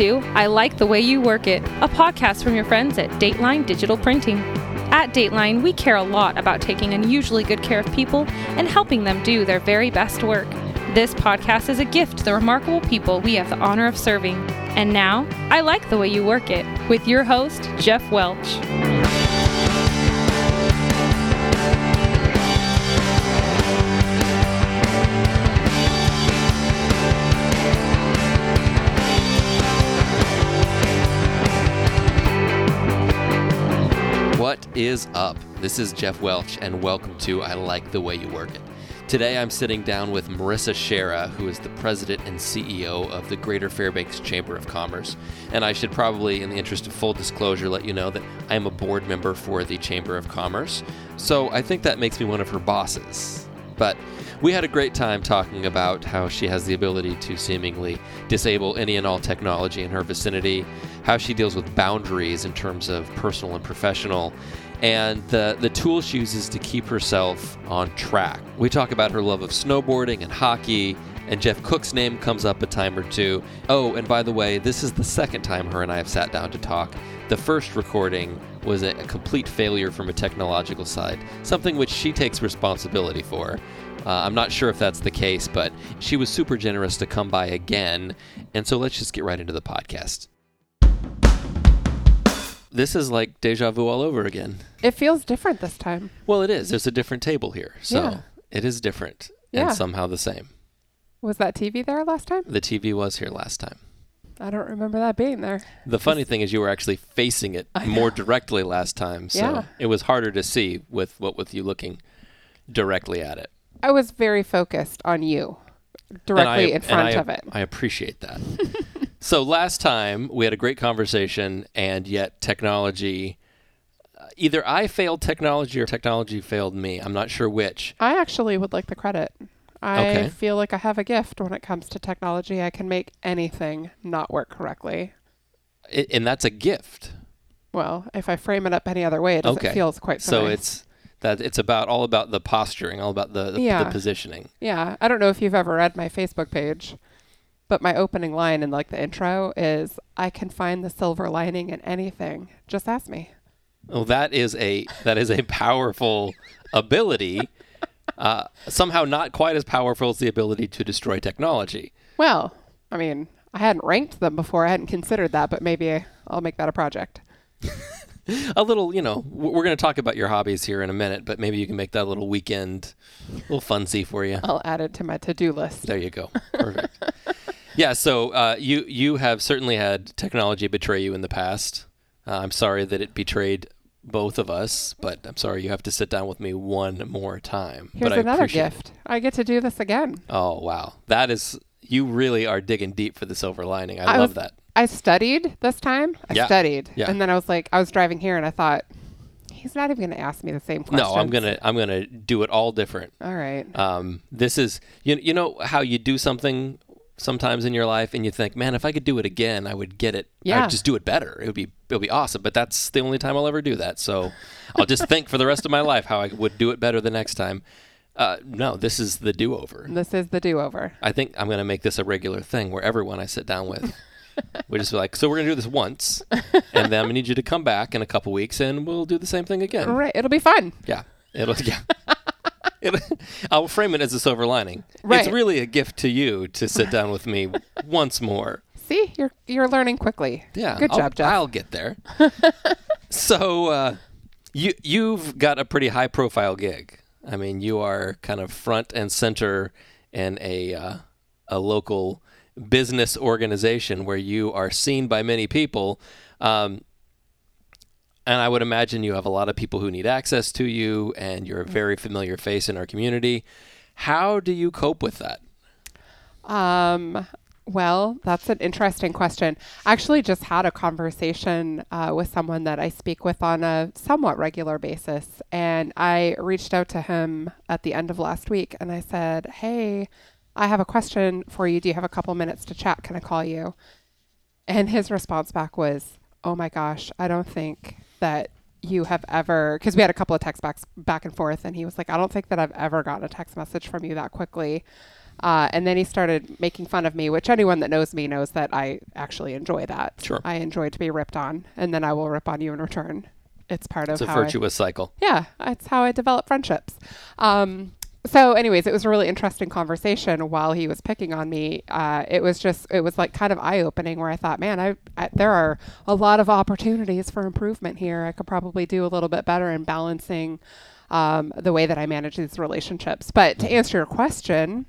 To I Like the Way You Work It, a podcast from your friends at Dateline Digital Printing. At Dateline, we care a lot about taking unusually good care of people and helping them do their very best work. This podcast is a gift to the remarkable people we have the honor of serving. And now, I Like the Way You Work It, with your host, Jeff Welch. Is up? This is Jeff Welch, and welcome to I Like the Way You Work It. Today I'm sitting down with Marisa Sharrah, who is the president and CEO of the Greater Fairbanks Chamber of Commerce. And I should probably, in the interest of full disclosure, let you know that I am a board member for the Chamber of Commerce. So I think that makes me one of her bosses. But we had a great time talking about how she has the ability to seemingly disable any and all technology in her vicinity, how she deals with boundaries in terms of personal and professional, and the, the tools she uses to keep herself on track. We talk about her love of snowboarding and hockey, and Jeff Cook's name comes up a time or two. Oh, and by the way, this is the second time her and I have sat down to talk. The first recording was a, a complete failure from a technological side, something which she takes responsibility for. Uh, I'm not sure if that's the case, but she was super generous to come by again. And so let's just get right into the podcast. This is like deja vu all over again. It feels different this time. Well, it is. There's a different table here. So Yeah. it is different Yeah. and somehow the same. Was that TV there last time? The TV was here last time. I don't remember that being there. The funny thing is, you were actually facing it more directly last time, so Yeah. it was harder to see with what with you looking directly at it. I was very focused on you, directly I- in front I- of it. I appreciate that. so last time we had a great conversation, and yet technology. uh, Either I failed technology or technology failed me. I'm not sure which. I actually would like the credit. I Okay. feel like I have a gift when it comes to technology. I can make anything not work correctly. I and that's a gift. Well, if I frame it up any other way, it doesn't Okay. feel quite so, So nice. it's that it's about all about the posturing, all about the the, Yeah. the positioning. Yeah, I don't know if you've ever read my Facebook page, but my opening line in like the intro is I can find the silver lining in anything. Just ask me. Well, that is a that is a powerful ability. Uh, somehow not quite as powerful as the ability to destroy technology. Well, I mean, I hadn't ranked them before. I hadn't considered that, but maybe I'll make that a project. A little, you know, we're going to talk about your hobbies here in a minute, but maybe you can make that a little weekend, a little funsy for you. I'll add it to my to-do list. There you go. Perfect. Yeah. So uh, you you have certainly had technology betray you in the past. Uh, I'm sorry that it betrayed both of us, but I'm sorry you have to sit down with me one more time. Here's but I another appreciate- gift. I get to do this again. Oh wow, that is you really are digging deep for the silver lining. I, I love was- that. I studied this time. I Yeah. studied, Yeah. and then I was like, I was driving here, and I thought, he's not even going to ask me the same question. No, I'm gonna I'm gonna do it all different. All right. Um, this is you you know how you do something sometimes in your life and you think, man, if I could do it again, I would get it. Yeah. I'd just do it better. It would be it would be awesome. But that's the only time I'll ever do that. So I'll just think for the rest of my life how I would do it better the next time. Uh, no, this is the do over. This is the do-over. I think I'm gonna make this a regular thing where everyone I sit down with. We just be like, so we're gonna do this once, and then I'm gonna need you to come back in a couple weeks, and we'll do the same thing again. All right. It'll be fun. Yeah, it'll yeah. It'll, I'll frame it as a silver lining. It's really a gift to you to sit down with me once more. See, you're you're learning quickly. Yeah, Good I'll, job, Jeff. I'll get there. so, uh, you you've got a pretty high profile gig. I mean, you are kind of front and center in a uh, a local business organization where you are seen by many people. Um, and I would imagine you have a lot of people who need access to you, and you're a very familiar face in our community. How do you cope with that? Um, well, that's an interesting question. I actually just had a conversation uh, with someone that I speak with on a somewhat regular basis. And I reached out to him at the end of last week and I said, Hey, I have a question for you. Do you have a couple minutes to chat? Can I call you? And his response back was, Oh my gosh, I don't think that you have ever, because we had a couple of text backs back and forth. And he was like, I don't think that I've ever gotten a text message from you that quickly. Uh, and then he started making fun of me, which anyone that knows me knows that I actually enjoy that. Sure. I enjoy to be ripped on, and then I will rip on you in return. It's part It's of a how I, virtuous cycle. yeah, it's how I develop friendships. Um, so, anyways, it was a really interesting conversation while he was picking on me. Uh, it was just, it was like kind of eye opening where I thought, man, I, I, there are a lot of opportunities for improvement here. I could probably do a little bit better in balancing um, the way that I manage these relationships. But to answer your question,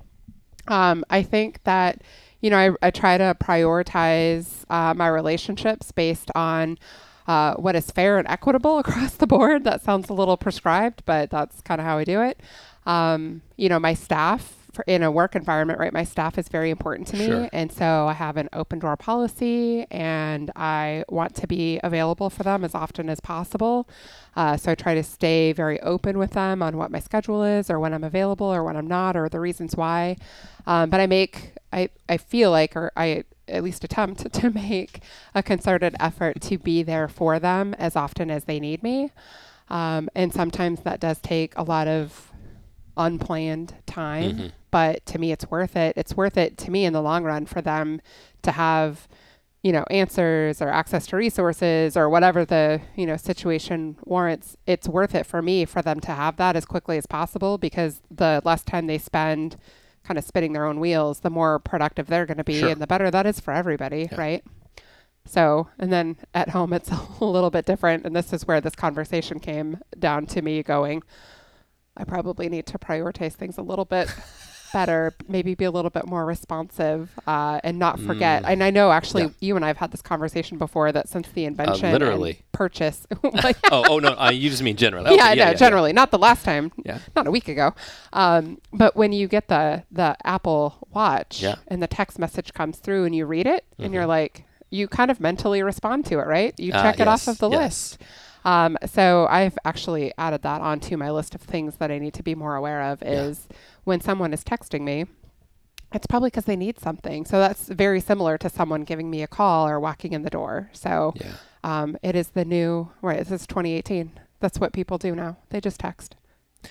um, I think that, you know, I, I try to prioritize uh, my relationships based on uh, what is fair and equitable across the board. That sounds a little prescribed, but that's kind of how I do it. Um, you know, my staff in a work environment, right? My staff is very important to me. Sure. And so I have an open door policy and I want to be available for them as often as possible. Uh, so I try to stay very open with them on what my schedule is or when I'm available or when I'm not or the reasons why. Um, but I make, I, I feel like, or I at least attempt to make a concerted effort to be there for them as often as they need me. Um, and sometimes that does take a lot of unplanned time, Mhm. but to me, it's worth it. It's worth it to me in the long run for them to have, you know, answers or access to resources or whatever the, you know, situation warrants. It's worth it for me for them to have that as quickly as possible because the less time they spend kind of spinning their own wheels, the more productive they're going to be Sure. and the better that is for everybody, Yeah. right? So, and then at home, it's a little bit different. And this is where this conversation came down to me going, I probably need to prioritize things a little bit better, maybe be a little bit more responsive, uh, and not forget. Mm. And I know actually Yeah. Uh, you and I have had this conversation before that since the invention, and literally. purchase, like, oh, oh no, uh, you just mean generally. Okay, yeah, yeah, no, yeah, generally, not the last time, Yeah. not a week ago. Um, but when you get the the Apple Watch Yeah. and the text message comes through and you read it and you're Mhm. like, you kind of mentally respond to it, right? You Ah, check it off of the yes. list. Um, so I've actually added that onto my list of things that I need to be more aware of Yeah. is when someone is texting me, it's probably because they need something. So that's very similar to someone giving me a call or walking in the door. So Yeah. um, it is the new, right, this is 2018. That's what people do now. They just text.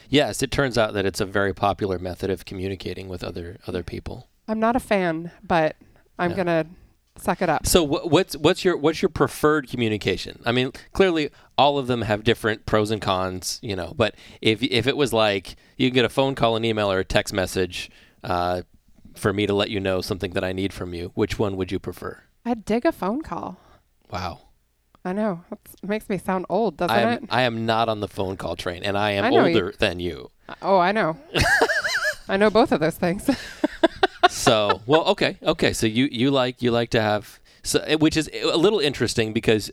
Yes, it turns out that it's a very popular method of communicating with other other people. I'm not a fan, but I'm Yeah. going to suck it up. So wh- what's what's your what's your preferred communication? I mean, clearly all of them have different pros and cons, you know. But if if it was like you can get a phone call, an email, or a text message uh, for me to let you know something that I need from you, which one would you prefer? I'd dig a phone call. Wow, I know. It makes me sound old, doesn't I am it? I am not on the phone call train, and I am I know you- older than you. Oh, I know. I know both of those things. so well okay okay so you you like you like to have so eh, which is a little interesting because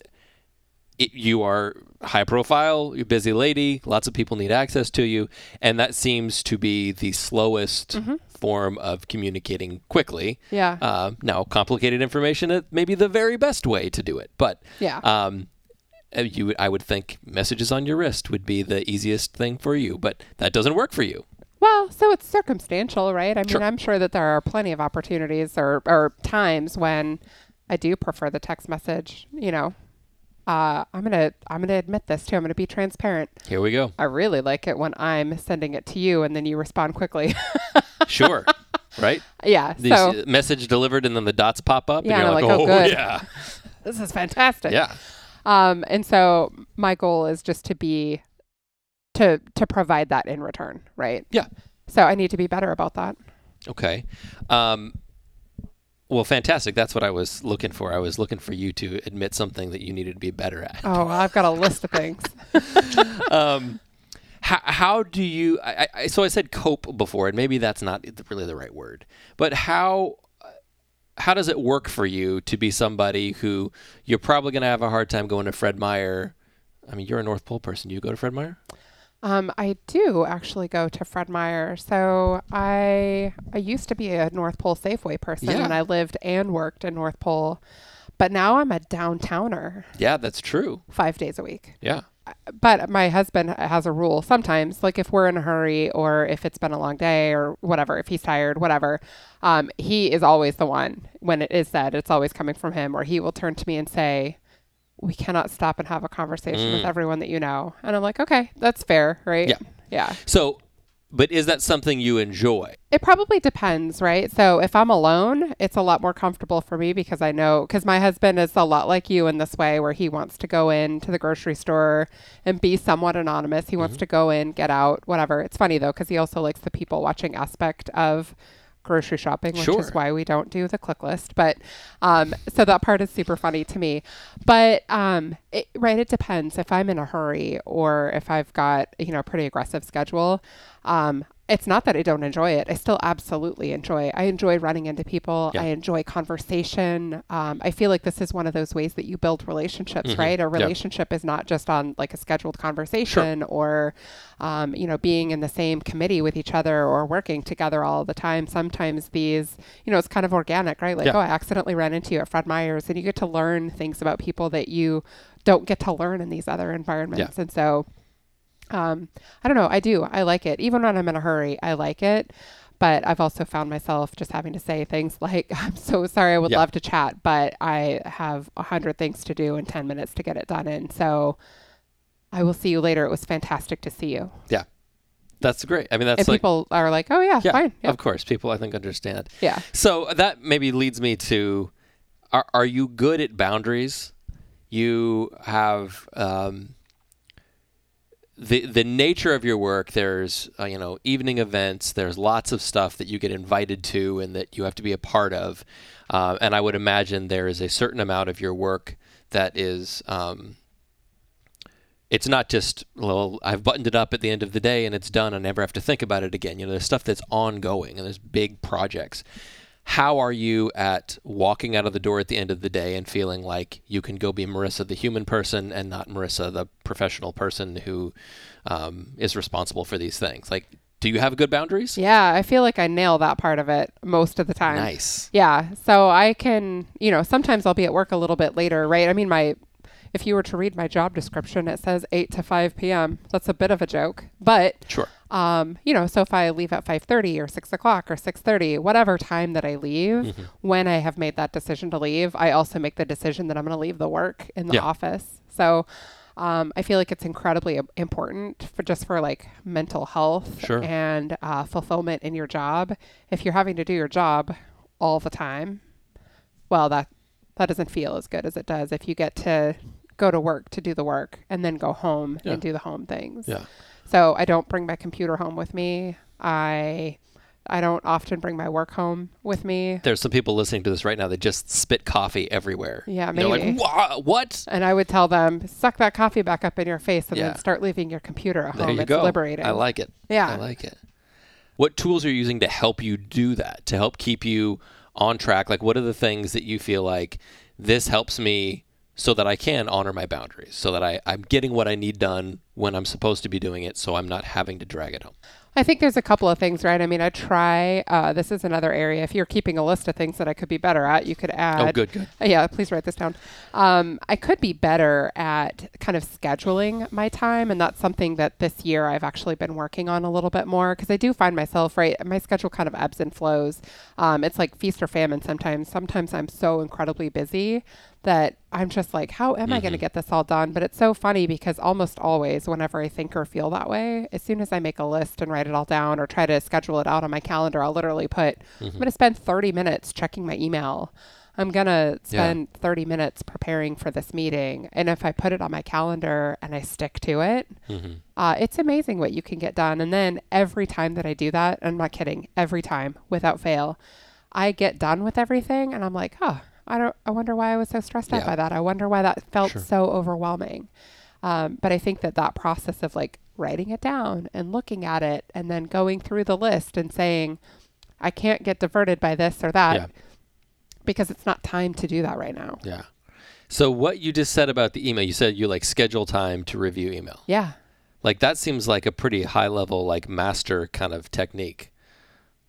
it, you are high profile you're a busy lady lots of people need access to you and that seems to be the slowest Mm-hmm. form of communicating quickly yeah. uh, now complicated information may be the very best way to do it but yeah. um, uh, you I would think messages on your wrist would be the easiest thing for you but that doesn't work for you Well, so it's circumstantial, right? I mean, Sure. I'm sure that there are plenty of opportunities or, or times when I do prefer the text message. You know, uh, I'm gonna I'm gonna admit this too. I'm gonna be transparent. here we go I really like it when I'm sending it to you and then you respond quickly. sure right yeah. the so message delivered and then the dots pop up Yeah, and you're like, oh, like, oh, good." yeah this is fantastic. yeah Um, and so my goal is just to be to to provide that in return, right? Yeah. So I need to be better about that. okay um, well fantastic that's what i was looking for i was looking for you to admit something that you needed to be better at Oh, I've got a list of things. um, how, how do you I, I, so i said cope before and maybe that's not really the right word but how how does it work for you to be somebody who you're probably going to have a hard time going to fred meyer i mean you're a north pole person do you go to fred meyer Um, I do actually go to Fred Meyer. So I I used to be a North Pole Safeway person, Yeah. and I lived and worked in North Pole, but now I'm a downtowner yeah that's true five days a week. yeah But my husband has a rule. Sometimes, like if we're in a hurry or if it's been a long day or whatever, if he's tired, whatever, um, he is always the one when it is said. It's always coming from him, or he will turn to me and say. We cannot stop and have a conversation with Mm. everyone that you know. And I'm like, okay, that's fair, right? Yeah. Yeah. So, but is that something you enjoy? It probably depends, right? So if I'm alone, it's a lot more comfortable for me because I know because my husband is a lot like you in this way where he wants to go into the grocery store and be somewhat anonymous. He wants Mm-hmm. to go in, get out, whatever. It's funny though because he also likes the people watching aspect of grocery shopping, which Sure. is why we don't do the click list. But um, so that part is super funny to me. But um, it, right, it depends if I'm in a hurry or if I've got you know a pretty aggressive schedule. Um, it's not that I don't enjoy it. I still absolutely enjoy. I enjoy running into people. Yeah. I enjoy conversation. Um, I feel like this is one of those ways that you build relationships, Mhm. right? A Yeah. relationship is not just on like a scheduled conversation or, um, you know, being in the same committee with each other or working together all the time. Sometimes these, you know, it's kind of organic, right? Like, Yeah. oh, I accidentally ran into you at Fred Meyer's, and you get to learn things about people that you don't get to learn in these other environments. And so, um, I don't know. I do. I like it. Even when I'm in a hurry, I like it. But I've also found myself just having to say things like, I'm so sorry, I would Yeah. love to chat, but I have a hundred things to do in 10 minutes to get it done in. So I will see you later. It was fantastic to see you. Yeah. That's great. I mean, that's and like, people are like, oh, yeah, yeah, fine. Yeah. of course, people I think understand. yeah. So that maybe leads me to are, are you good at boundaries? You have um, the the nature of your work. There's uh, you know evening events. There's lots of stuff that you get invited to and that you have to be a part of. Uh, and I would imagine there is a certain amount of your work that is. Um, it's not just well I've buttoned it up at the end of the day and it's done. I never have to think about it again. You know, there's stuff that's ongoing and there's big projects. How are you at walking out of the door at the end of the day and feeling like you can go be Marisa, the human person, and not Marisa, the professional person who um, is responsible for these things? Like, do you have good boundaries? Yeah. I feel like I nail that part of it most of the time. Nice. Yeah. So I can, you know, sometimes I'll be at work a little bit later, right? I mean, my, if you were to read my job description, it says 8 to 5 p.m. That's a bit of a joke. But, Sure. um, you know, so if I leave at 5.30 or 6 o'clock or 6.30, whatever time that I leave, Mm-hmm. when I have made that decision to leave, I also make the decision that I'm going to leave the work in the Yeah. office. So um, I feel like it's incredibly important for just for like mental health Sure. and uh, fulfillment in your job. If you're having to do your job all the time, well, that that doesn't feel as good as it does if you get to go to work to do the work and then go home Yeah. and do the home things. Yeah. So I don't bring my computer home with me. I I don't often bring my work home with me. There's some people listening to this right now that just spit coffee everywhere. Yeah, They're like, maybe. What? And I would tell them, suck that coffee back up in your face and Yeah. then start leaving your computer at There home. you it's go. liberating. I like it. Yeah. I like it. What tools are you using to help you do that? To help keep you on track? Like, what are the things that you feel like this helps me so that I can honor my boundaries, so that I, I'm getting what I need done when I'm supposed to be doing it, so I'm not having to drag it home? I think there's a couple of things, right? I mean, I try. Uh, this is another area. If you're keeping a list of things that I could be better at, you could add. Oh, good, good. Yeah, please write this down. Um, I could be better at kind of scheduling my time, and that's something that this year I've actually been working on a little bit more because I do find myself right. My schedule kind of ebbs and flows. Um, it's like feast or famine sometimes. Sometimes I'm so incredibly busy that I'm just like, how am I going to get this all done? But it's so funny because almost always, whenever I think or feel that way, as soon as I make a list and write it all down or try to schedule it out on my calendar, I'll literally put, I'm going to spend 30 minutes checking my email. I'm going to spend 30 minutes preparing for this meeting. And if I put it on my calendar and I stick to it, Mm-hmm. uh, it's amazing what you can get done. And then every time that I do that, I'm not kidding, every time without fail, I get done with everything and I'm like, oh, I don't, I wonder why I was so stressed out Yeah. by that. I wonder why that felt Sure. so overwhelming. Um, but I think that that process of like writing it down and looking at it and then going through the list and saying, I can't get diverted by this or that Yeah. because it's not time to do that right now. Yeah. So, what you just said about the email, you said you like schedule time to review email. Yeah. Like, that seems like a pretty high level, like master kind of technique.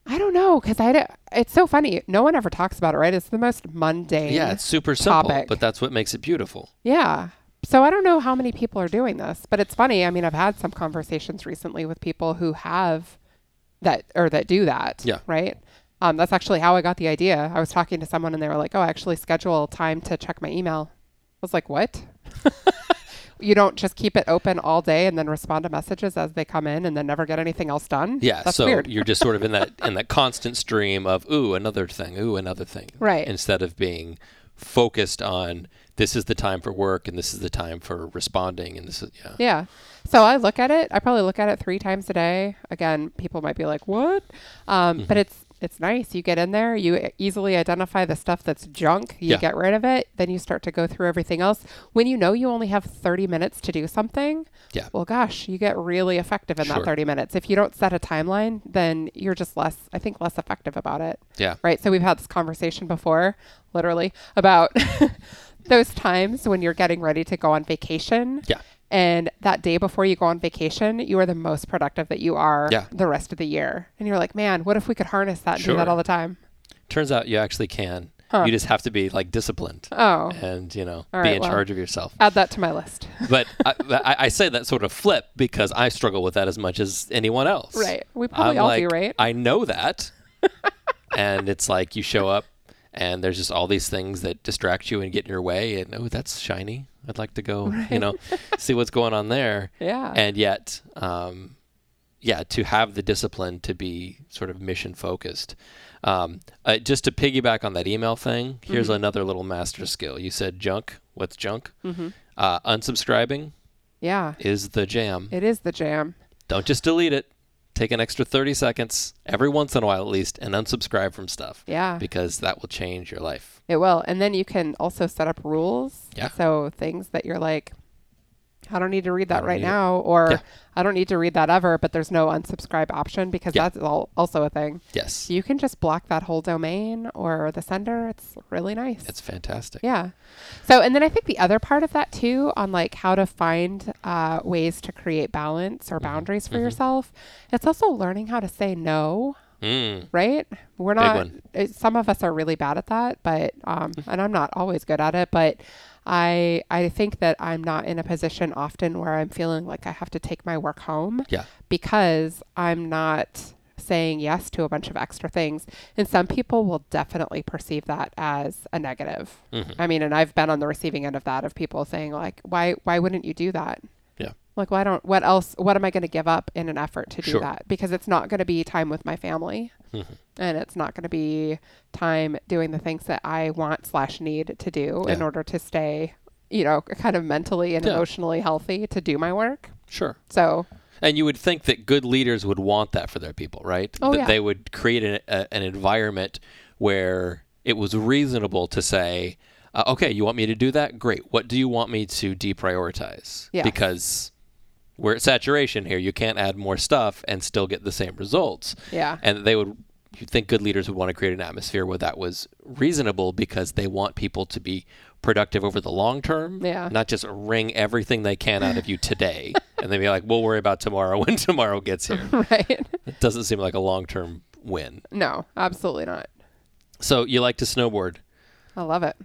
I don't know because I it's so funny. No one ever talks about it, right? It's the most mundane. Yeah, it's super simple, topic. but that's what makes it beautiful. Yeah. So I don't know how many people are doing this, but it's funny. I mean, I've had some conversations recently with people who have that or that do that. Yeah. Right. Um, that's actually how I got the idea. I was talking to someone and they were like, "Oh, I actually schedule time to check my email." I was like, "What? You don't just keep it open all day and then respond to messages as they come in and then never get anything else done. Yeah, That's so weird. you're just sort of in that in that constant stream of ooh another thing, ooh another thing, Right. Instead of being focused on this is the time for work and this is the time for responding and this is yeah, Yeah. So I look at it. I probably look at it three times a day. Again, people might be like, "What?" Um, Mm-hmm. But it's it's nice. You get in there. You easily identify the stuff that's junk. You Yeah. get rid of it. Then you start to go through everything else. When you know you only have 30 minutes to do something, Yeah. well, gosh, you get really effective in Sure. that 30 minutes. If you don't set a timeline, then you're just less, I think, less effective about it. yeah, Right. So we've had this conversation before, literally, about those times when you're getting ready to go on vacation. Yeah. And that day before you go on vacation, you are the most productive that you are Yeah. the rest of the year. And you're like, man, what if we could harness that and do that all the time? Turns out you actually can. Huh. You just have to be like disciplined Oh, and you know All be right, in well. charge of yourself. add that to my list. but I, I, I say that sort of flip because I struggle with that as much as anyone else. Right. We probably I'm all like, do, right? I know that. and it's like you show up and there's just all these things that distract you and get in your way and oh that's shiny. I'd like to go, you know, see what's going on there. yeah. And yet um yeah, to have the discipline to be sort of mission focused. Um, uh, just to piggyback on that email thing, here's Mm-hmm. another little master skill. You said junk. What's junk? Mhm. Uh, unsubscribing yeah. is the jam. It is the jam. Don't just delete it. Take an extra 30 seconds every once in a while at least and unsubscribe from stuff Yeah. because that will change your life. It will. And then you can also set up rules. Yeah. So things that you're like, I don't need to read that right need it. now, or Yeah. I don't need to read that ever, but there's no unsubscribe option because Yeah. that's all, also a thing. Yes. You can just block that whole domain or the sender. It's really nice. It's fantastic. yeah. So, and then I think the other part of that too, on like how to find uh, ways to create balance or boundaries for mhm. yourself, it's also learning how to say no Mm. right? We're not. It, some of us are really bad at that, but um, and I'm not always good at it. But I I think that I'm not in a position often where I'm feeling like I have to take my work home Yeah. because I'm not saying yes to a bunch of extra things. And some people will definitely perceive that as a negative. Mhm. I mean, and I've been on the receiving end of that of people saying like, why why wouldn't you do that? Yeah. Like, why don't what else? What am I going to give up in an effort to do Sure. that? Because it's not going to be time with my family, Mhm. and it's not going to be time doing the things that I want slash need to do in order to stay, you know, kind of mentally and Yeah. emotionally healthy to do my work. Sure. So And you would think that good leaders would want that for their people, right? Oh, that yeah. they would create an, a, an environment where it was reasonable to say, uh, okay, you want me to do that? Great. What do you want me to deprioritize? Yes. Because we're at saturation here. You can't add more stuff and still get the same results. yeah, And they would, you'd think good leaders would want to create an atmosphere where that was reasonable because they want people to be productive over the long term, Yeah. not just wring everything they can out of you today and then be like, we'll worry about tomorrow when tomorrow gets here. right. It doesn't seem like a long term win. no, absolutely not. So you like to snowboard. I love it.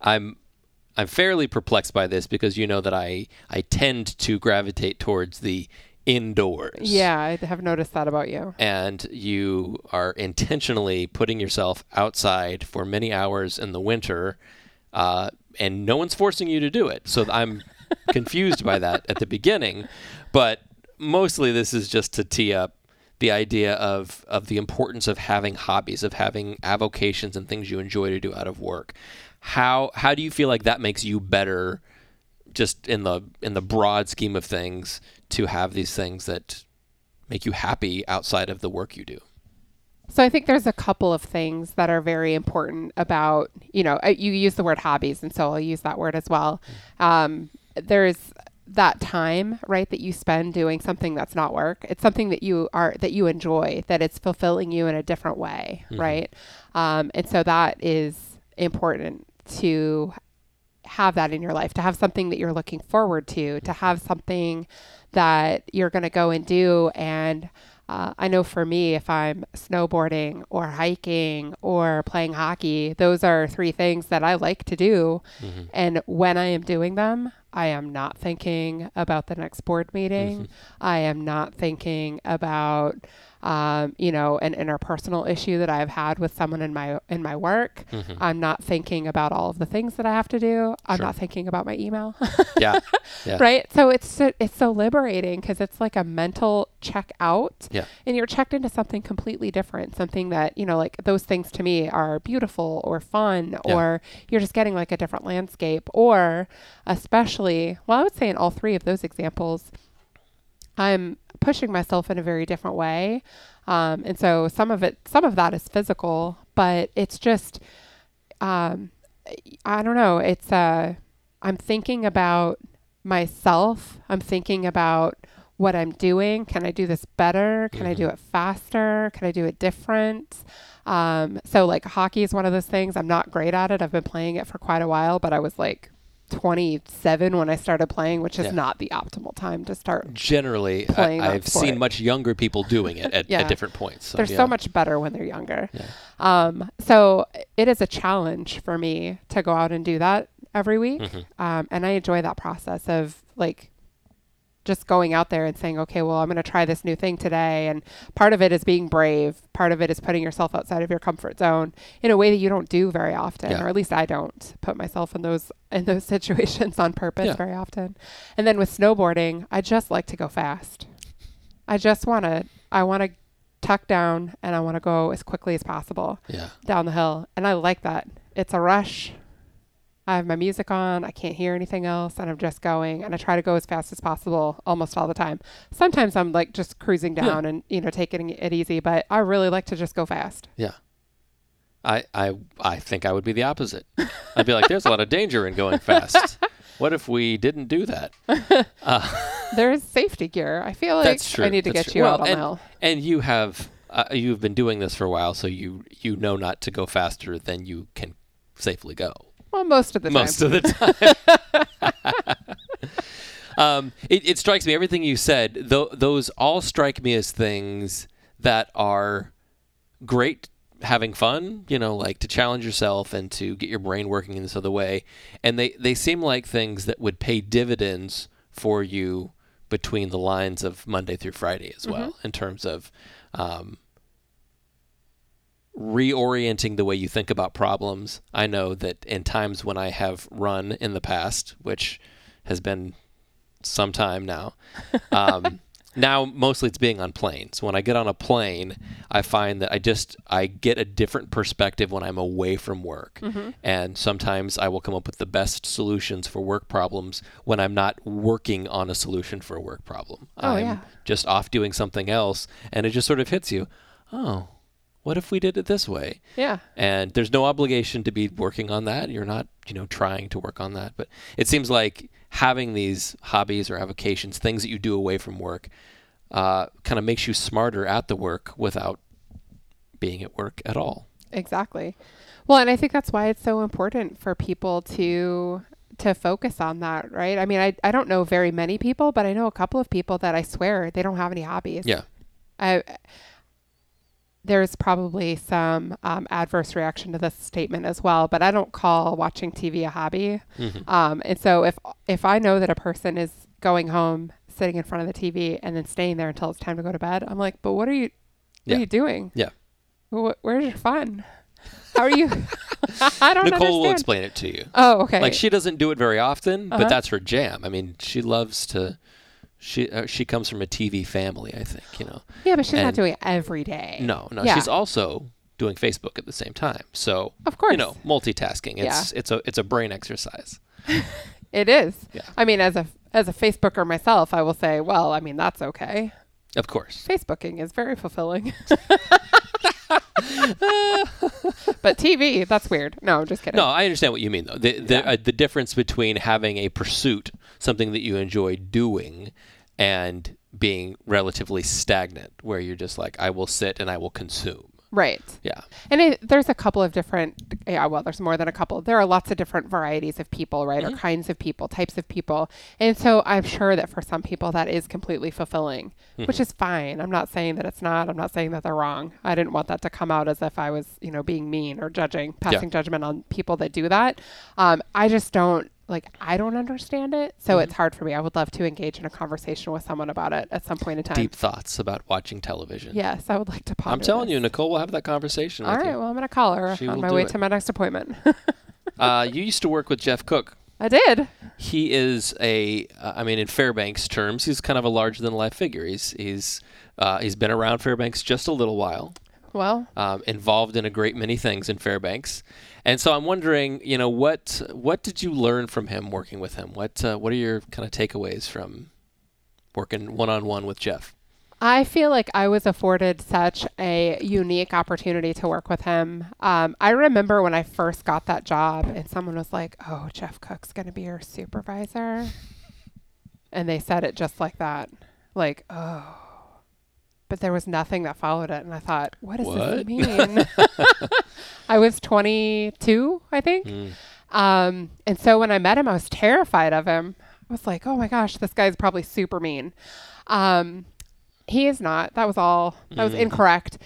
I'm I'm fairly perplexed by this because you know that I I tend to gravitate towards the indoors. Yeah, I have noticed that about you. and you are intentionally putting yourself outside for many hours in the winter, uh, and no one's forcing you to do it. So I'm confused by that at the beginning, but mostly this is just to tee up the idea of of the importance of having hobbies, of having avocations and things you enjoy to do out of work. How how do you feel like that makes you better? just in the in the broad scheme of things to have these things that make you happy outside of the work you do. So I think there's a couple of things that are very important about, you know, you use the word hobbies, and so I'll use that word as well. Um, there's that time, right, that you spend doing something that's not work. It's something that you are that you enjoy, that it's fulfilling you in a different way, right? Um, and so that is important to have that in your life, to have something that you're looking forward to, to have something that you're going to go and do. And uh, I know for me, if I'm snowboarding or hiking or playing hockey, those are three things that I like to do. And when I am doing them, I am not thinking about the next board meeting. I am not thinking about um, you know, an interpersonal issue that I've had with someone in my in my work. Mhm. I'm not thinking about all of the things that I have to do. I'm Sure. not thinking about my email. Yeah. Yeah. right? So it's so, it's so liberating because it's like a mental check out, Yeah. and you're checked into something completely different, something that you know, like those things to me are beautiful or fun, Yeah. or you're just getting like a different landscape, or especially, well, I would say in all three of those examples, I'm pushing myself in a very different way. Um, and so some of it, some of that is physical, but it's just, um, I don't know. It's, uh, I'm thinking about myself. I'm thinking about what I'm doing. Can I do this better? Can I do it faster? Can I do it different? Um, so like hockey is one of those things. I'm not great at it. I've been playing it for quite a while, but I was like 27 when I started playing, which is Yeah. not the optimal time to start Generally, Playing I, I've seen much younger people doing it at, Yeah. at different points. So, they're yeah. so much better when they're younger. Um, so it is a challenge for me to go out and do that every week. Mhm. Um, and I enjoy that process of like just going out there and saying, okay, well, I'm going to try this new thing today. And part of it is being brave. Part of it is putting yourself outside of your comfort zone in a way that you don't do very often, Yeah. or at least I don't put myself in those in those situations on purpose Yeah. very often. And then with snowboarding, I just like to go fast. I just want to I want to tuck down and I want to go as quickly as possible Yeah. down the hill. And I like that. It's a rush. I have my music on. I can't hear anything else. And I'm just going. And I try to go as fast as possible almost all the time. Sometimes I'm like just cruising Yeah. down and, you know, taking it easy. But I really like to just go fast. Yeah. I, I I think I would be the opposite. I'd be like, there's a lot of danger in going fast. What if we didn't do that? Uh, There's safety gear. I feel like That's true. I need to That's get true. you Well, out on and, the hill. And you have uh, you've been doing this for a while, so you you know not to go faster than you can safely go. Well, most of the time. most of the time. um, it, it strikes me everything you said. Th- those all strike me as things that are great having fun you know like to challenge yourself and to get your brain working in this other way and they they seem like things that would pay dividends for you between the lines of monday through friday as well in terms of um, reorienting the way you think about problems. I know that in times when I have run in the past, which has been some time now, um, now mostly it's being on planes. When I get on a plane, I find that I just I get a different perspective when I'm away from work, and sometimes I will come up with the best solutions for work problems when I'm not working on a solution for a work problem. Oh, I'm yeah. just off doing something else, and it just sort of hits you. Oh, what if we did it this way? Yeah. and there's no obligation to be working on that you're not you know trying to work on that but it seems like having these hobbies or avocations things that you do away from work uh, kind of makes you smarter at the work without being at work at all Exactly. Well, and I think that's why it's so important for people to to focus on that, right? I mean, I I don't know very many people, but I know a couple of people that I swear they don't have any hobbies. yeah I there's probably some um, adverse reaction to this statement as well, but I don't call watching TV a hobby. Mhm. Um, and so if if I know that a person is going home, sitting in front of the TV, and then staying there until it's time to go to bed, I'm like, but what are you? What Yeah. are you doing? Yeah. Wh- where's your fun? How are you? I don't nicole will explain it to you Oh, okay. like she doesn't do it very often Uh-huh. but that's her jam i mean she loves to she uh, she comes from a tv family i think you know yeah, but she's not doing it every day. no no Yeah. she's also doing facebook at the same time so Of course. you know multitasking it's it's a it's a brain exercise It is. Yeah. I mean, as a as a Facebooker myself, I will say, well, I mean, that's okay. of course Facebooking is very fulfilling. but TV, that's weird. No, I'm just kidding. No, I understand what you mean, though. The the, uh, the difference between having a pursuit, something that you enjoy doing, and being relatively stagnant, where you're just like, I will sit and I will consume. Right. Yeah. And it, there's a couple of different, yeah, well, there's more than a couple. There are lots of different varieties of people, right? Mm-hmm. Or kinds of people, types of people. And so I'm sure that for some people that is completely fulfilling, Mm-hmm. which is fine. I'm not saying that it's not. I'm not saying that they're wrong. I didn't want that to come out as if I was, you know, being mean or judging, passing judgment on people that do that. Um, I just don't, like I don't understand it, so Mhm. it's hard for me. I would love to engage in a conversation with someone about it at some point in time. Deep thoughts about watching television. Yes, I would like to. I'm telling you, this. Nicole will have that conversation All right, you. well, I'm gonna call her She on my way it. to my next appointment. Uh, you used to work with Jeff Cook. I did. He is a, uh, I mean, in Fairbanks terms, he's kind of a larger than life figure. He's he's uh, he's been around Fairbanks just a little while. Well, um, involved in a great many things in Fairbanks, and so I'm wondering, you know, what what did you learn from him working with him? What uh, what are your kind of takeaways from working one on one with Jeff? I feel like I was afforded such a unique opportunity to work with him. Um, I remember when I first got that job, and someone was like, "Oh, Jeff Cook's going to be your supervisor," and they said it just like that, like, "Oh." But there was nothing that followed it, and I thought, "What does What? this mean?" I was 22, I think. Mm. Um, and so when I met him, I was terrified of him. I was like, oh my gosh, this guy's probably super mean. Um, he is not. That was all. That was Mm. incorrect.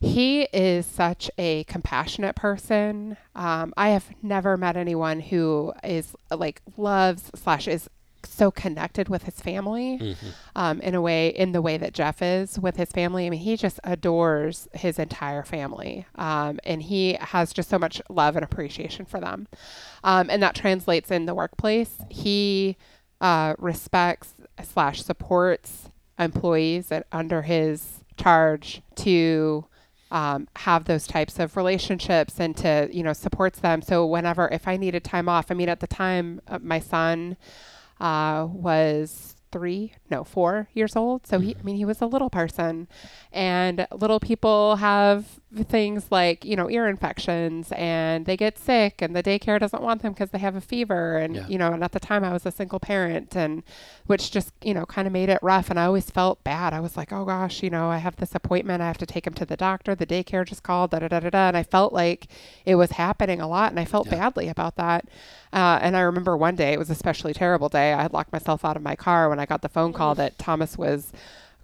He is such a compassionate person. Um, I have never met anyone who is like loves slash is so connected with his family Mhm. um, in a way, in the way that Jeff is with his family. I mean, he just adores his entire family, um, and he has just so much love and appreciation for them, um, and that translates in the workplace. He uh, respects slash supports employees that under his charge to um, have those types of relationships and to you know supports them so whenever if i needed time off i mean at the time uh, my son Uh, was three, no, four years old. So he, I mean, he was a little person, and little people have things like you know ear infections, and they get sick, and the daycare doesn't want them because they have a fever, and Yeah. you know, and at the time I was a single parent, and which just you know kind of made it rough, and I always felt bad. I was like, oh gosh, you know, I have this appointment, I have to take him to the doctor. The daycare just called, da da da da da, and I felt like it was happening a lot, and I felt Yeah. badly about that. Uh, and I remember one day, it was a especially terrible day. I had locked myself out of my car when I got the phone call that Thomas was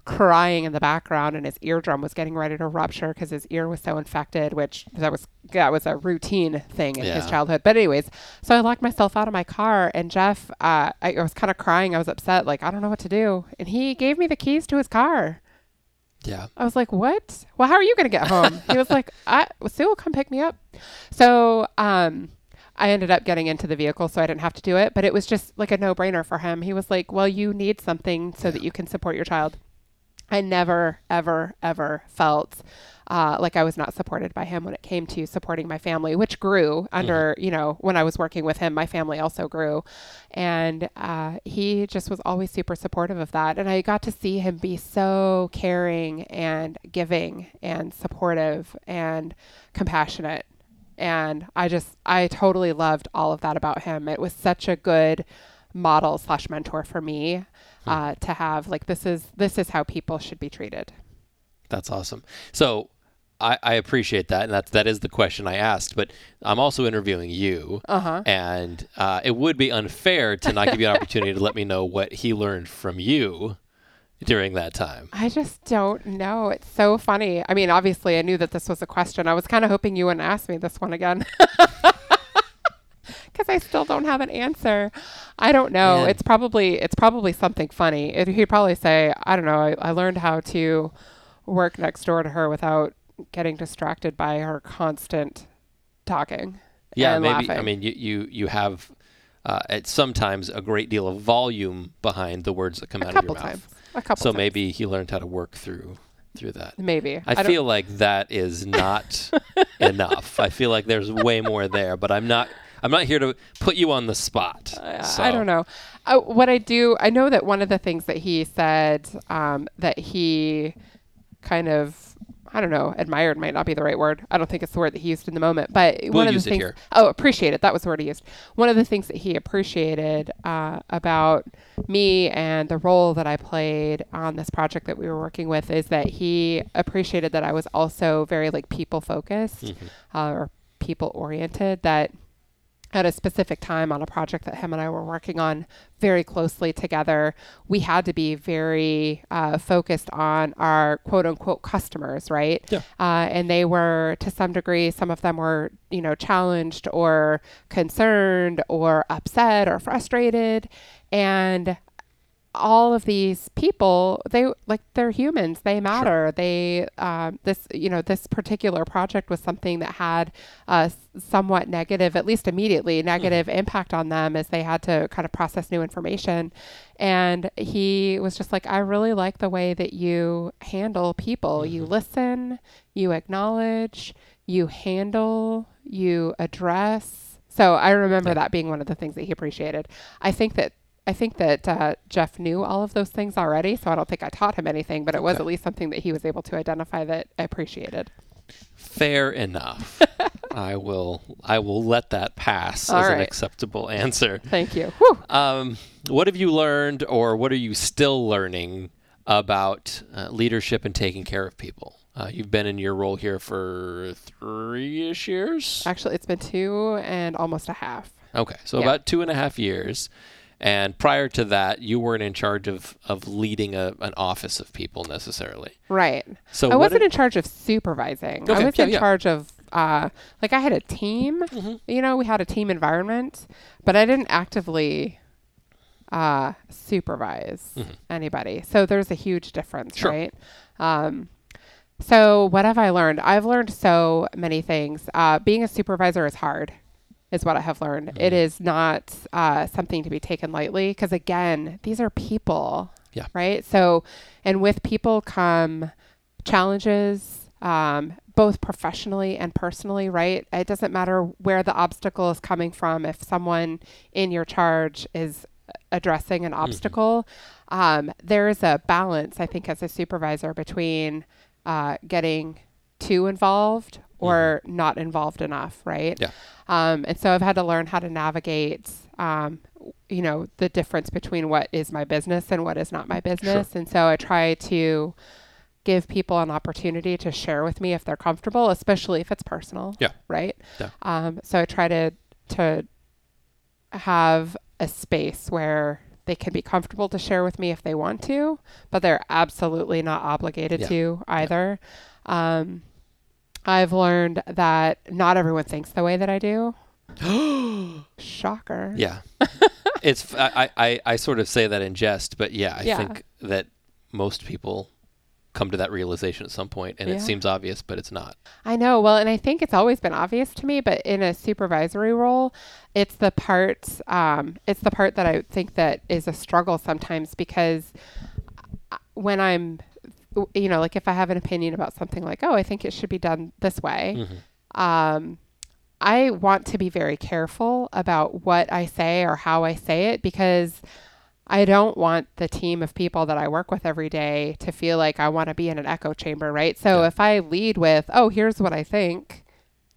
crying in the background and his eardrum was getting ready to rupture because his ear was so infected, which that was that was a routine thing in his childhood. But anyways, so I locked myself out of my car and Jeff, uh, I, I was kind of crying. I was upset, like I don't know what to do, and he gave me the keys to his car. Yeah. I was like, "What? Well, how are you going to get home?" he was like, "I Sue will come pick me up." So, um, I ended up getting into the vehicle, so I didn't have to do it. But it was just like a no-brainer for him. He was like, "Well, you need something so that you can support your child." I never, ever, ever felt uh, like I was not supported by him when it came to supporting my family, which grew under, you know, when I was working with him, my family also grew. And uh, he just was always super supportive of that. And I got to see him be so caring and giving and supportive and compassionate. And I just, I totally loved all of that about him. It was such a good model slash mentor for me uh, to have like this is this is how people should be treated That's awesome. So I, I appreciate that, and that's that is the question I asked. But I'm also interviewing you, uh-huh and uh, it would be unfair to not give you an opportunity to let me know what he learned from you during that time. i just don't know. It's so funny. I mean obviously i knew that this was a question. I was kind of hoping you wouldn't ask me this one again. Because i still don't have an answer. I don't know. Man. it's probably it's probably something funny. It, he'd probably say i don't know. I, I learned how to work next door to her without getting distracted by her constant talking Yeah, and maybe. I mean, you you you have uh, at sometimes a great deal of volume behind the words that come a out of your times mouth. A couple So times. maybe he learned how to work through through that. maybe I, don't- feel like that is not enough. I feel like there's way more there, but I'm not. I'm not here to put you on the spot. I- so. I don't know. Uh, what I do, I know that one of the things that he said um, that he kind of, I don't know, admired might not be the right word. I don't think it's the word that he used in the moment, but We'll one of the things. Oh, appreciated. That was the word he used. One of the things that he appreciated uh, about me and the role that I played on this project that we were working with is that he appreciated that I was also very like people focused Mhm. uh, or people oriented. That at a specific time on a project that him and I were working on very closely together, we had to be very uh, focused on our quote unquote customers, right? Yeah. Uh, and they were, to some degree, some of them were, you know, challenged or concerned or upset or frustrated. And all of these people they like they're humans. They matter. They um, this you know this particular project was something that had a somewhat negative at least immediately negative impact on them as they had to kind of process new information. And he was just like i really like the way that you handle people. You listen you acknowledge you handle you address. So i remember Yeah. that being one of the things that he appreciated. I think that I think that uh, Jeff knew all of those things already, so I don't think I taught him anything, but it was Okay. at least something that he was able to identify that I appreciated. Fair enough. I will I will let that pass All as an acceptable answer. Thank you. Um, what have you learned, or what are you still learning about uh, leadership and taking care of people? Uh, you've been in your role here for three-ish years. Actually, it's been two and almost a half. Okay, so Yeah. about two and a half years. And prior to that, you weren't in charge of, of leading a, an office of people necessarily. Right. So I wasn't did- in charge of supervising. Okay, I was yeah, in yeah. charge of, uh, like, I had a team. Mhm. You know, we had a team environment, but I didn't actively uh, supervise Mhm. anybody. So there's a huge difference, Sure. right? Um, so what have I learned? I've learned so many things. Uh, being a supervisor is hard, is what I have learned. It Mhm. is not uh, something to be taken lightly because, again, these are people. Yeah. Right. So, and with people come challenges, um, both professionally and personally, right? It doesn't matter where the obstacle is coming from. If someone in your charge is addressing an obstacle, um, there is a balance, I think, as a supervisor between uh, getting too involved or not involved enough, right? Yeah. Um, and so I've had to learn how to navigate, um, you know, the difference between what is my business and what is not my business. Sure. And so I try to give people an opportunity to share with me if they're comfortable, especially if it's personal. Yeah. Right. Yeah. Um, so I try to to have a space where they can be comfortable to share with me if they want to, but they're absolutely not obligated Yeah. to either. Um, I've learned that not everyone thinks the way that I do. Shocker. Yeah. it's I, I, I sort of say that in jest, but yeah, I Yeah. think that most people come to that realization at some point and Yeah. it seems obvious, but it's not. I know. Well, and I think it's always been obvious to me, but in a supervisory role, it's the part um, it's the part that I think that is a struggle sometimes because uh, when I'm you know, like if I have an opinion about something like, "Oh, I think it should be done this way." Mhm. um, I want to be very careful about what I say or how I say it because I don't want the team of people that I work with every day to feel like I want to be in an echo chamber, right? So Yeah. if I lead with, oh, here's what I think.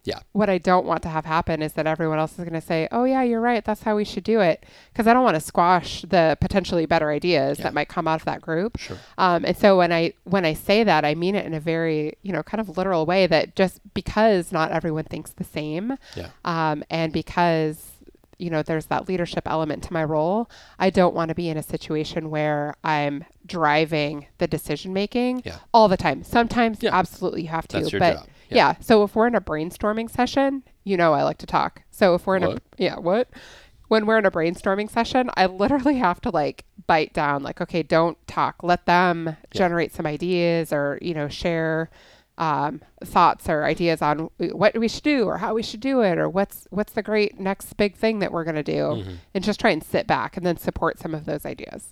Yeah. What I don't want to have happen is that everyone else is going to say, oh, yeah, you're right. That's how we should do it. Because I don't want to squash the potentially better ideas Yeah. that might come out of that group. Sure. Um, and so when I when I say that, I mean it in a very you know kind of literal way. That just because not everyone thinks the same, Yeah. um, and because you know there's that leadership element to my role, I don't want to be in a situation where I'm driving the decision making Yeah. all the time. Sometimes Yeah. absolutely you have to, That's your but job. Yeah. So if we're in a brainstorming session, you know I like to talk. So if we're in What? a yeah what when we're in a brainstorming session, I literally have to like bite down, like, okay, don't talk. Let them generate some ideas or, you know, share um, thoughts or ideas on what we should do or how we should do it or what's what's the great next big thing that we're gonna do. Mhm. And just try and sit back and then support some of those ideas.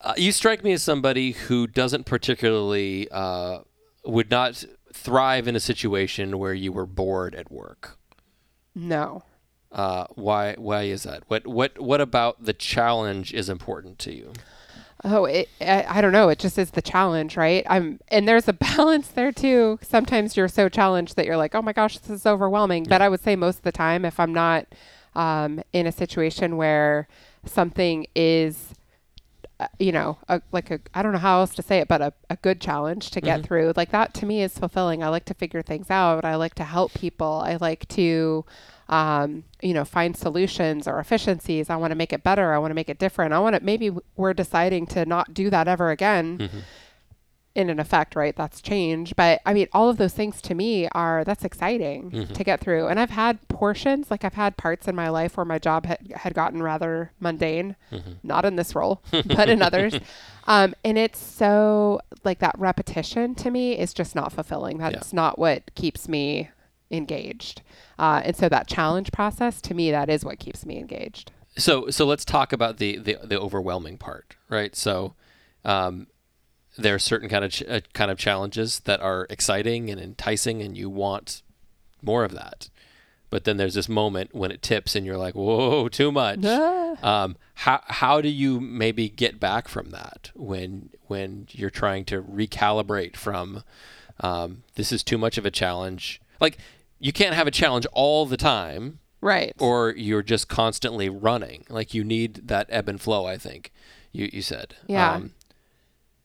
Uh, you strike me as somebody who doesn't particularly uh, would not thrive in a situation where you were bored at work. No. Uh, why? Why is that? What? What? What about the challenge is important to you? Oh, it, I, I don't know. It just is the challenge, right? I'm, and there's a balance there too. Sometimes you're so challenged that you're like, oh my gosh, this is overwhelming. But I would say most of the time, if I'm not um, in a situation where something is Uh, you know, a, like a, I don't know how else to say it, but a, a good challenge to get mm-hmm. through. Like that to me is fulfilling. I like to figure things out. I like to help people. I like to, um, you know, find solutions or efficiencies. I want to make it better. I want to make it different. I want to, maybe we're deciding to not do that ever again mm-hmm. In an effect, right? That's change. But I mean, all of those things to me are that's exciting to get through. And I've had portions, like I've had parts in my life where my job had, had gotten rather mundane, not in this role, but in others. Um, and it's so like that repetition to me is just not fulfilling. That's not what keeps me engaged. Uh, and so that challenge process to me, that is what keeps me engaged. So so let's talk about the the, the overwhelming part, right? So um, there are certain kind of ch- uh, kind of challenges that are exciting and enticing, and you want more of that. But then there's this moment when it tips, and you're like, "Whoa, too much." Um, how how do you maybe get back from that when when you're trying to recalibrate from um, this is too much of a challenge? Like you can't have a challenge all the time, Right. or you're just constantly running. Like you need that ebb and flow. I think you you said. Yeah. Um,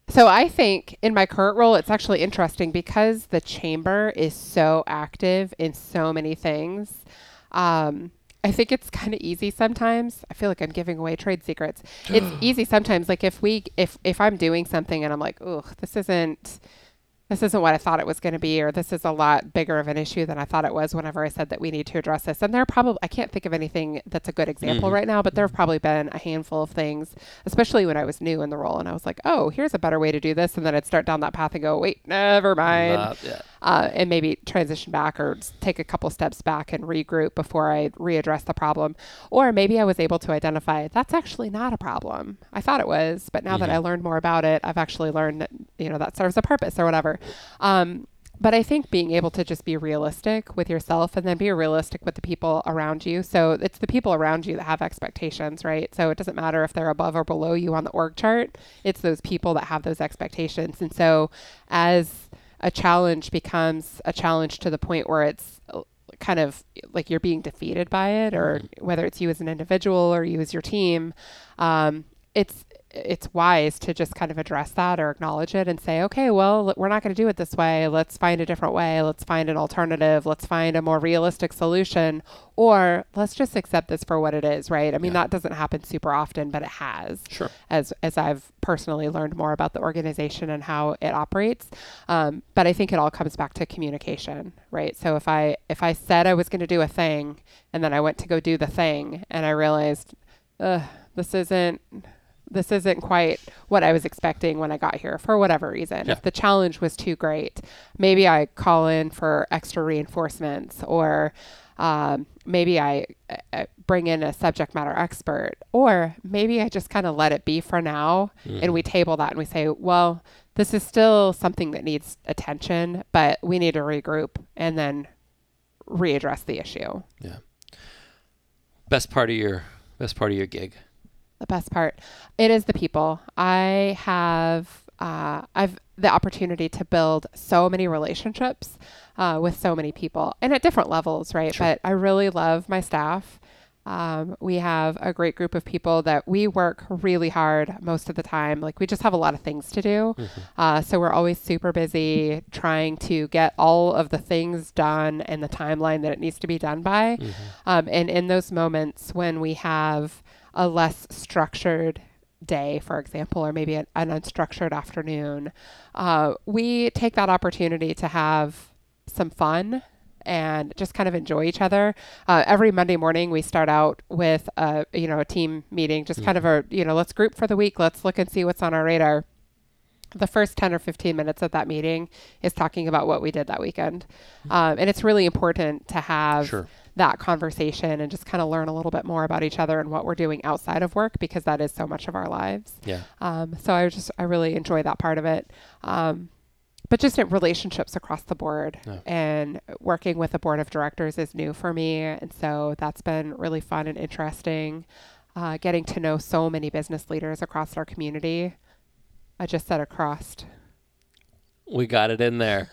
So I think in my current role, it's actually interesting because the chamber is so active in so many things. Um, I think it's kind of easy sometimes. I feel like I'm giving away trade secrets. It's easy sometimes. Like if we, if if I'm doing something and I'm like, oh, this isn't, this isn't what I thought it was going to be, or this is a lot bigger of an issue than I thought it was. Whenever I said that we need to address this, and there are probably I can't think of anything that's a good example mm-hmm. right now, but there have mm-hmm. probably been a handful of things, especially when I was new in the role, and I was like, oh, here's a better way to do this, and then I'd start down that path and go, wait, never mind not yet. Uh, and maybe transition back or take a couple steps back and regroup before I readdress the problem. Or maybe I was able to identify that's actually not a problem. I thought it was, but now that I learned more about it, I've actually learned that, you know, that serves a purpose or whatever. Um, but I think being able to just be realistic with yourself and then be realistic with the people around you. So it's the people around you that have expectations, right? So it doesn't matter if they're above or below you on the org chart. It's those people that have those expectations. And so as a challenge becomes a challenge to the point where it's uh, kind of like you're being defeated by it or whether it's you as an individual or you as your team um, it's it's wise to just kind of address that or acknowledge it and say okay well we're not going to do it this way let's find a different way let's find an alternative let's find a more realistic solution or let's just accept this for what it is right i mean that doesn't happen super often but it has Sure. as as I've personally learned more about the organization and how it operates. Um, but I think it all comes back to communication, right? So if I if I said I was going to do a thing and then I went to go do the thing and I realized, Ugh, this isn't this isn't quite what I was expecting when I got here for whatever reason. Yeah. If the challenge was too great, maybe I call in for extra reinforcements or um, maybe I uh, bring in a subject matter expert, or maybe I just kind of let it be for now and we table that and we say, well, this is still something that needs attention, but we need to regroup and then readdress the issue. Yeah. Best part of your best part of your gig. The best part it is the people i have uh, i've the opportunity to build so many relationships uh, with so many people and at different levels right Sure. but i really love my staff um, we have a great group of people that we work really hard most of the time. Like we just have a lot of things to do. Uh, so we're always super busy trying to get all of the things done and the timeline that it needs to be done by. Um, and in those moments when we have a less structured day, for example, or maybe an, an unstructured afternoon, uh, we take that opportunity to have some fun and just kind of enjoy each other. Uh, every Monday morning, we start out with a you know a team meeting, just kind of a you know let's group for the week, let's look and see what's on our radar. The first 10 or 15 minutes of that meeting is talking about what we did that weekend. Um, and it's really important to have Sure. That conversation and just kind of learn a little bit more about each other and what we're doing outside of work because that is so much of our lives. Yeah. Um, so I just I really enjoy that part of it. Um, but just in relationships across the board Yeah. and working with a board of directors is new for me, and so that's been really fun and interesting. Uh, getting to know so many business leaders across our community. I just said across. We got it in there.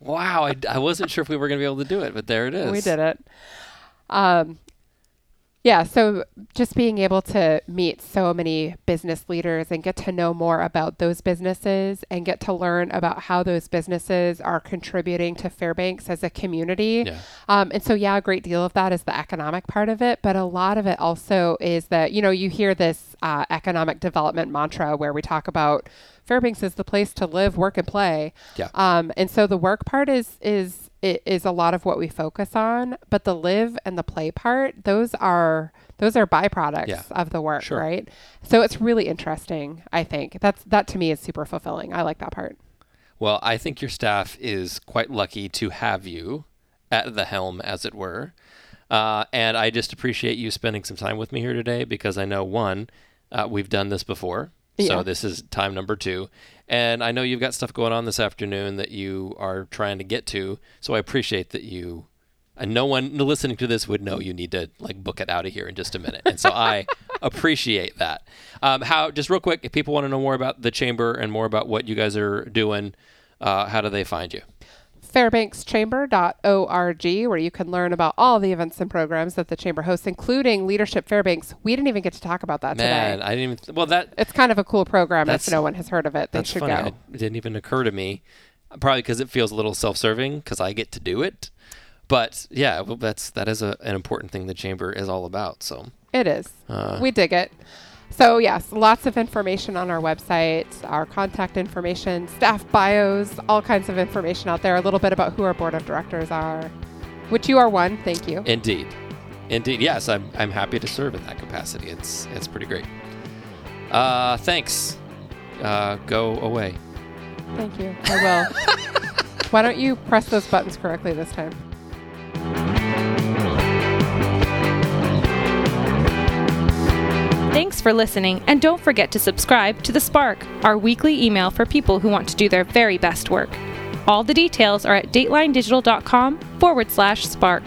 Wow, I, I wasn't sure if we were going to be able to do it, but there it is. We did it. Um, Yeah, so just being able to meet so many business leaders and get to know more about those businesses and get to learn about how those businesses are contributing to Fairbanks as a community. Yeah. Um, and so, yeah, a great deal of that is the economic part of it, but a lot of it also is that, you know, you hear this uh, economic development mantra where we talk about Fairbanks is the place to live, work, and play. Yeah. Um, and so the work part is is it is a lot of what we focus on, but the live and the play part, those are those are byproducts Yeah. of the work, Sure. right? So it's really interesting. I think that's that to me is super fulfilling. I like that part. Well, I think your staff is quite lucky to have you at the helm, as it were. Uh, and I just appreciate you spending some time with me here today because I know one, uh, we've done this before. So Yeah. this is time number two. And I know you've got stuff going on this afternoon that you are trying to get to. So I appreciate that you, and no one listening to this would know you need to like book it out of here in just a minute. And so I appreciate that. Um, how, just real quick, if people want to know more about the chamber and more about what you guys are doing, uh, how do they find you? fairbankschamber.org where you can learn about all the events and programs that the chamber hosts including leadership fairbanks we didn't even get to talk about that Man, today I didn't even. Th- well, that it's kind of a cool program if no one has heard of it they that's should funny. go It didn't even occur to me. Probably because it feels a little self-serving because I get to do it. But yeah, well, that's that is a, an important thing the chamber is all about. So It is. Uh, we dig it. So, yes, lots of information on our website, our contact information, staff bios, all kinds of information out there, a little bit about who our board of directors are, which you are one. Thank you. indeed, indeed, yes, I'm I'm happy to serve in that capacity. It's it's pretty great. Uh, thanks. Uh, go away. Thank you. I will. Why don't you press those buttons correctly this time? Thanks for listening, and don't forget to subscribe to The Spark, our weekly email for people who want to do their very best work. All the details are at datelinedigital.com forward slash spark.